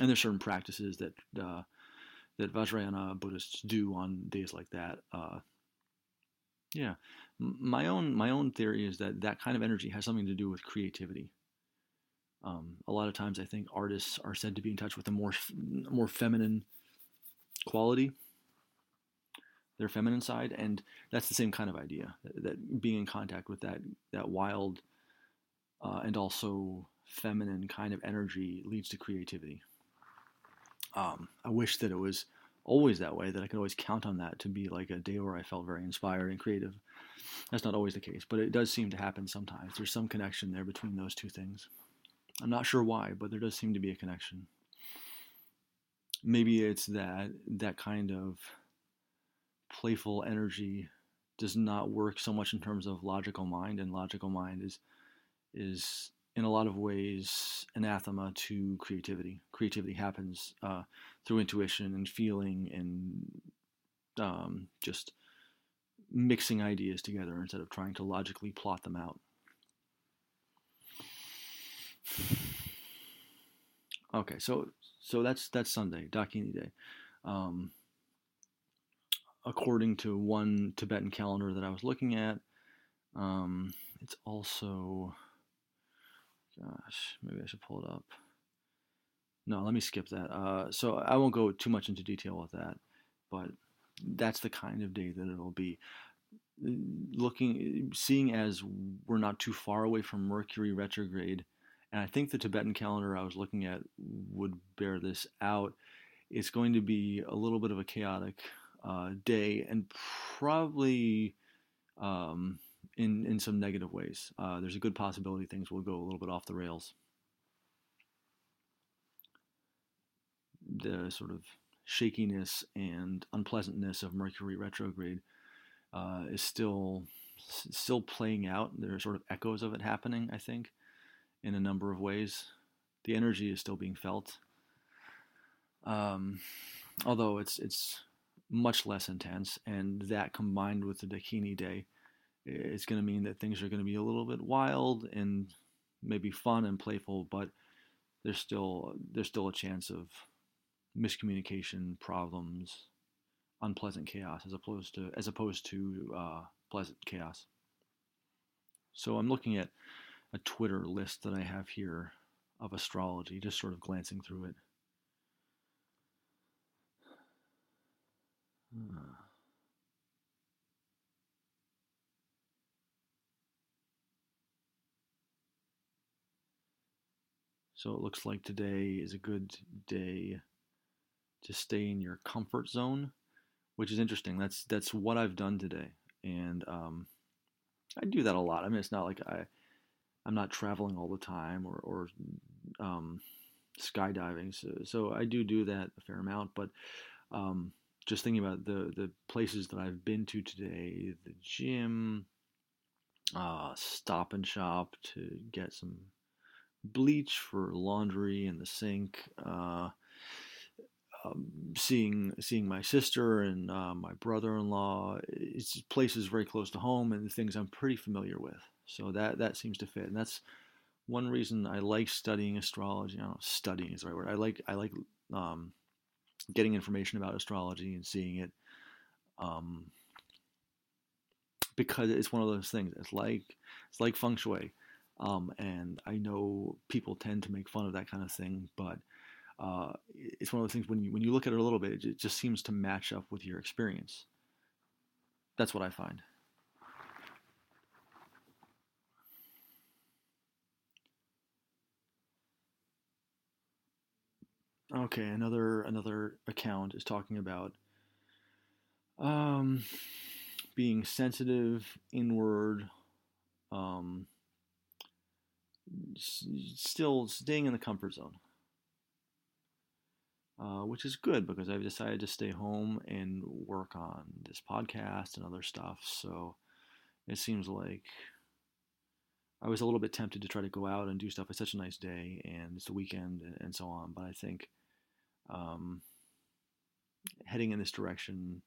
and there's certain practices that uh, that Vajrayana Buddhists do on days like that. Uh, yeah, my own my own theory is that that kind of energy has something to do with creativity. Um, a lot of times, I think artists are said to be in touch with a more more feminine quality, their feminine side, and that's the same kind of idea. That, that being in contact with that that wild uh, and also feminine kind of energy leads to creativity. Um, I wish that it was always that way, that I could always count on that to be like a day where I felt very inspired and creative. That's not always the case, but it does seem to happen sometimes. There's some connection there between those two things. I'm not sure why, but there does seem to be a connection. Maybe it's that that kind of playful energy does not work so much in terms of logical mind, and logical mind is is in a lot of ways anathema to creativity. Creativity happens uh, through intuition and feeling and um, just mixing ideas together instead of trying to logically plot them out. Okay, so so that's that's Sunday, Dakini Day. Um, according to one Tibetan calendar that I was looking at, um, it's also Gosh, maybe I should pull it up. No, let me skip that. Uh, so I won't go too much into detail with that, but that's the kind of day that it'll be. Looking, seeing as we're not too far away from Mercury retrograde, and I think the Tibetan calendar I was looking at would bear this out. It's going to be a little bit of a chaotic uh, day, and probably um, in in some negative ways. Uh, there's a good possibility things will go a little bit off the rails. The sort of shakiness and unpleasantness of Mercury retrograde uh, is still still playing out. There are sort of echoes of it happening, I think, in a number of ways. The energy is still being felt, um, although it's it's much less intense. And that combined with the Dakini Day it's going to mean that things are going to be a little bit wild and maybe fun and playful, but there's still there's still a chance of miscommunication, problems, unpleasant chaos, as opposed to as opposed to uh, pleasant chaos. So I'm looking at a Twitter list that I have here of astrology, just sort of glancing through it. So it looks like today is a good day to stay in your comfort zone, which is interesting. That's that's what I've done today, and um, I do that a lot. I mean, it's not like I I'm not traveling all the time or or um, skydiving, so so I do do that a fair amount. But um, just thinking about the the places that I've been to today, the gym, uh, Stop and Shop to get some bleach for laundry in the sink. Uh, um, seeing seeing my sister and uh, my brother-in-law, it's places very close to home and things I'm pretty familiar with. So that that seems to fit, and that's one reason I like studying astrology. I don't know, studying is the right word. I like I like um, getting information about astrology and seeing it. Um, because it's one of those things. It's like it's like feng shui. Um, and I know people tend to make fun of that kind of thing, but uh, it's one of those things when you when you look at it a little bit, it just seems to match up with your experience. That's what I find. Okay, another another account is talking about um, being sensitive, inward, um, still staying in the comfort zone. Uh, which is good because I've decided to stay home and work on this podcast and other stuff. So it seems like I was a little bit tempted to try to go out and do stuff. It's such a nice day and it's the weekend and so on. But I think um, heading in this direction,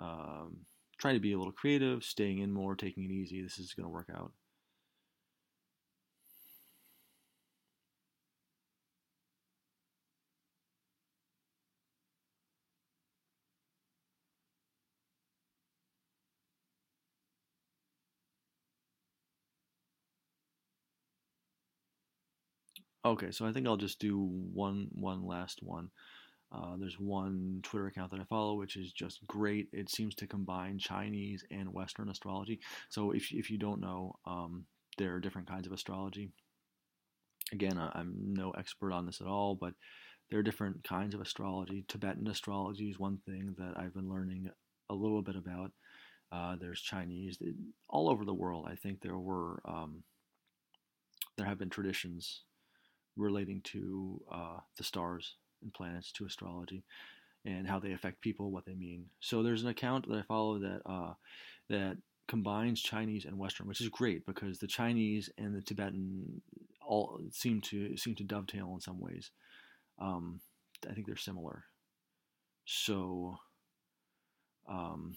um, trying to be a little creative, staying in more, taking it easy, this is going to work out. Okay, so I think I'll just do one one last one. Uh, there's one Twitter account that I follow, which is just great. It seems to combine Chinese and Western astrology. So if if you don't know, um, there are different kinds of astrology. Again, I'm no expert on this at all, but there are different kinds of astrology. Tibetan astrology is one thing that I've been learning a little bit about. Uh, there's Chinese all over the world. I think there were um, there have been traditions relating to uh, the stars and planets to astrology and how they affect people, what they mean. So there's an account that I follow that uh, that combines Chinese and Western, which is great because the Chinese and the Tibetan all seem to seem to dovetail in some ways. Um, I think they're similar. So, um,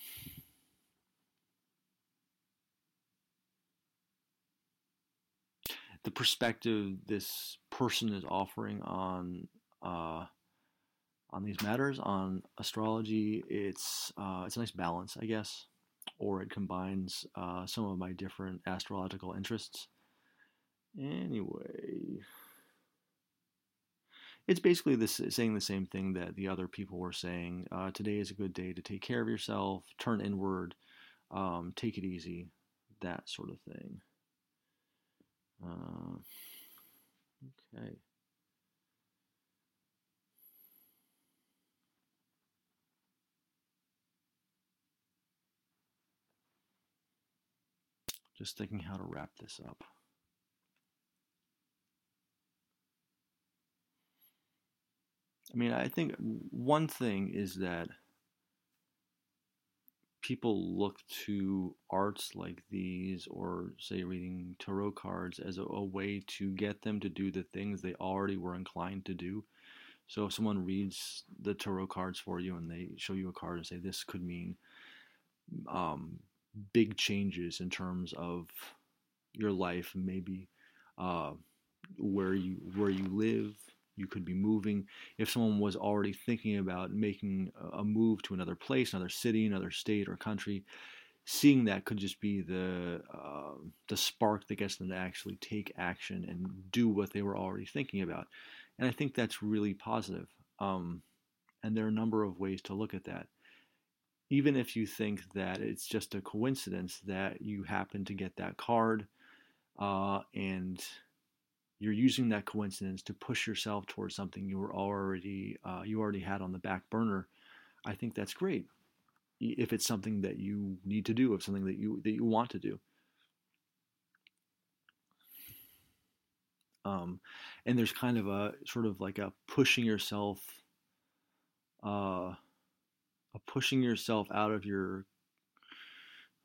the perspective this person is offering on uh, on these matters on astrology, it's uh, it's a nice balance, I guess, or it combines uh, some of my different astrological interests. Anyway, it's basically this saying the same thing that the other people were saying. Uh, today is a good day to take care of yourself, turn inward, um, take it easy, that sort of thing. Uh, okay. Just thinking how to wrap this up. I mean, I think one thing is that people look to arts like these or say reading tarot cards as a, a, way to get them to do the things they already were inclined to do. So if someone reads the tarot cards for you and they show you a card and say this could mean um, big changes in terms of your life maybe uh, where you where you live you could be moving. If someone was already thinking about making a move to another place, another city, another state or country, seeing that could just be the uh, the spark that gets them to actually take action and do what they were already thinking about. And I think that's really positive. Um, and there are a number of ways to look at that. Even if you think that it's just a coincidence that you happen to get that card uh, and you're using that coincidence to push yourself towards something you were already uh, you already had on the back burner. I think that's great. If it's something that you need to do, if something that you that you want to do. Um, and there's kind of a sort of like a pushing yourself, uh, a pushing yourself out of your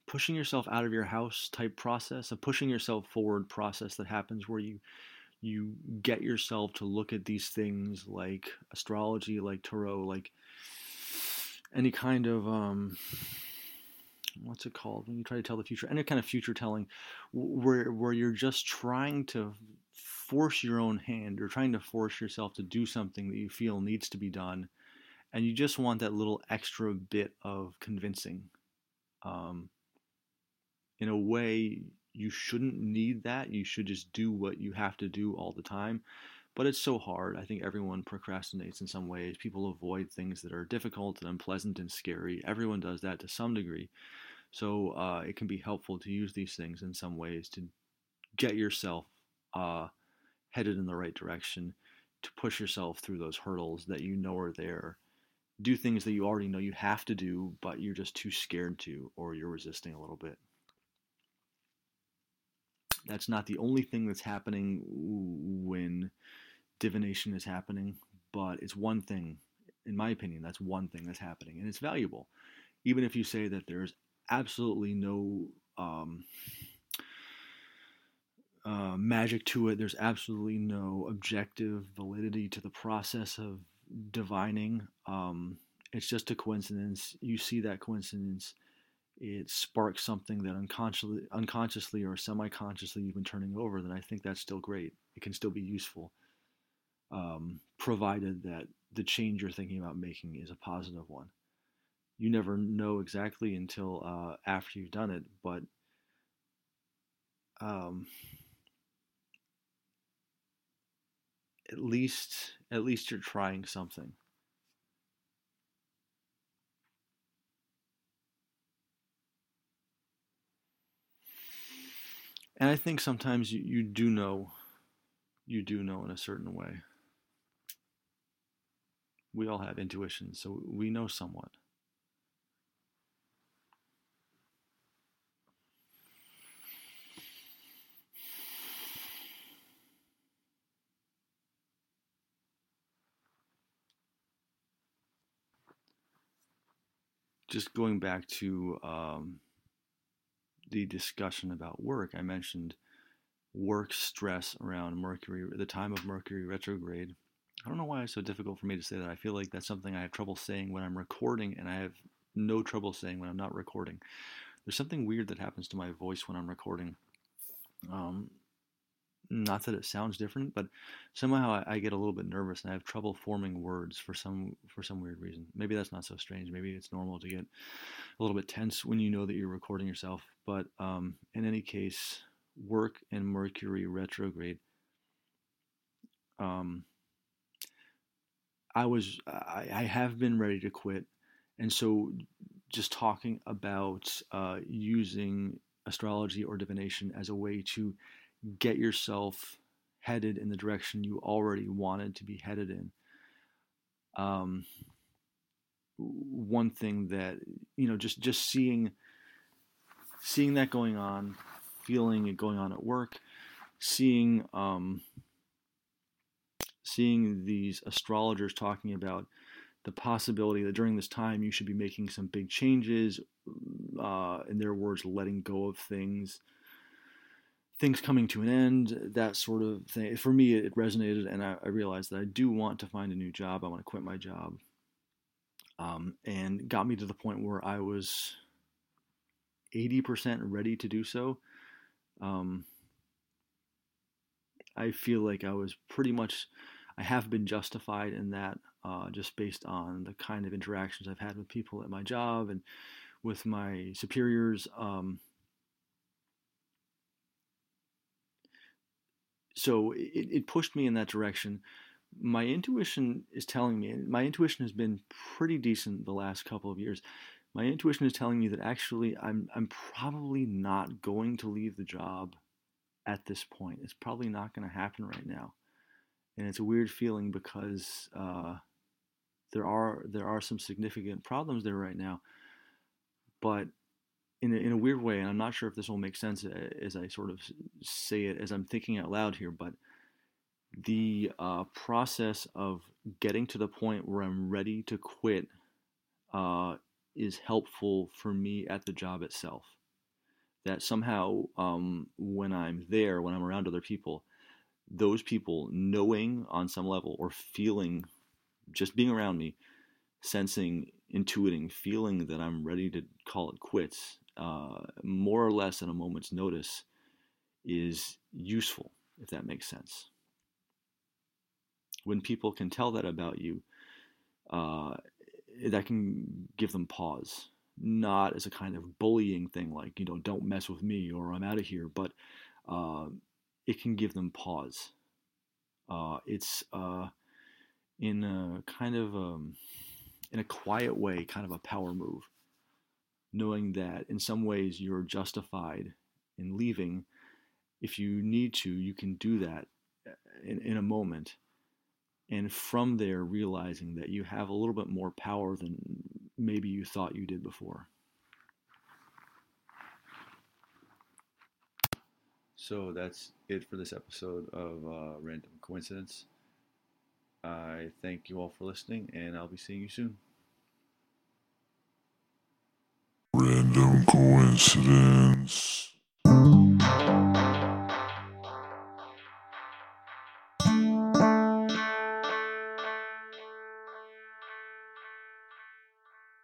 pushing yourself out of your house type process, a pushing yourself forward process that happens where you you get yourself to look at these things like astrology, like tarot, like any kind of um, what's it called when you try to tell the future, any kind of future telling, where where you're just trying to force your own hand, or trying to force yourself to do something that you feel needs to be done, and you just want that little extra bit of convincing. Um, in a way, you shouldn't need that. You should just do what you have to do all the time. But it's so hard. I think everyone procrastinates in some ways. People avoid things that are difficult and unpleasant and scary. Everyone does that to some degree. So uh, it can be helpful to use these things in some ways to get yourself uh, headed in the right direction, to push yourself through those hurdles that you know are there. Do things that you already know you have to do, but you're just too scared to, or you're resisting a little bit. That's not the only thing that's happening when divination is happening, but it's one thing, in my opinion, that's one thing that's happening, and it's valuable. Even if you say that there's absolutely no um, uh, magic to it, there's absolutely no objective validity to the process of divining. Um, it's just a coincidence. You see that coincidence it sparks something that unconsciously, unconsciously or semi-consciously you've been turning over, then I think that's still great. It can still be useful, um, provided that the change you're thinking about making is a positive one. You never know exactly until uh, after you've done it, but um, at least at least you're trying something. And I think sometimes you, you do know, you do know in a certain way. We all have intuition, so we know somewhat. Just going back to um, the discussion about work, I mentioned work stress around Mercury, the time of Mercury retrograde. I don't know why it's so difficult for me to say that. I feel like that's something I have trouble saying when I'm recording, and I have no trouble saying when I'm not recording. There's something weird that happens to my voice when I'm recording. Um, not that it sounds different, but somehow I, I, get a little bit nervous and I have trouble forming words for some for some weird reason. Maybe that's not so strange. Maybe it's normal to get a little bit tense when you know that you're recording yourself. But um, in any case, work and Mercury retrograde. Um, I was I, I have been ready to quit, and so just talking about uh, using astrology or divination as a way to get yourself headed in the direction you already wanted to be headed in. Um, one thing that you know, just just seeing seeing that going on, feeling it going on at work, seeing um, seeing these astrologers talking about the possibility that during this time you should be making some big changes, uh, in their words, letting go of things, things coming to an end, that sort of thing. For me, it resonated, and I, I realized that I do want to find a new job. I want to quit my job. Um, and got me to the point where I was 80% ready to do so. Um, I feel like I was pretty much, I have been justified in that uh, just based on the kind of interactions I've had with people at my job and with my superiors. Um, so it, it pushed me in that direction. My intuition is telling me, my intuition has been pretty decent the last couple of years. My intuition is telling me that actually I'm I'm probably not going to leave the job at this point. It's probably not going to happen right now, and it's a weird feeling because uh, there are there are some significant problems there right now. But in a, in a weird way, and I'm not sure if this will make sense uh, as I sort of say it as I'm thinking out loud here, but the uh, process of getting to the point where I'm ready to quit uh, is helpful for me at the job itself. That somehow, um, when I'm there, when I'm around other people, those people knowing on some level or feeling, just being around me, sensing, intuiting, feeling that I'm ready to call it quits uh, more or less at a moment's notice is useful, if that makes sense. When people can tell that about you, uh, that can give them pause. Not as a kind of bullying thing, like, you know, don't mess with me or I'm out of here, but uh, it can give them pause. Uh, it's uh, in a kind of um, in a quiet way, kind of a power move knowing that in some ways you're justified in leaving. If you need to, you can do that uh, in, in a moment. And from there, realizing that you have a little bit more power than maybe you thought you did before. So that's it for this episode of uh, Random Coincidence. I thank you all for listening, and I'll be seeing you soon. Random coincidence.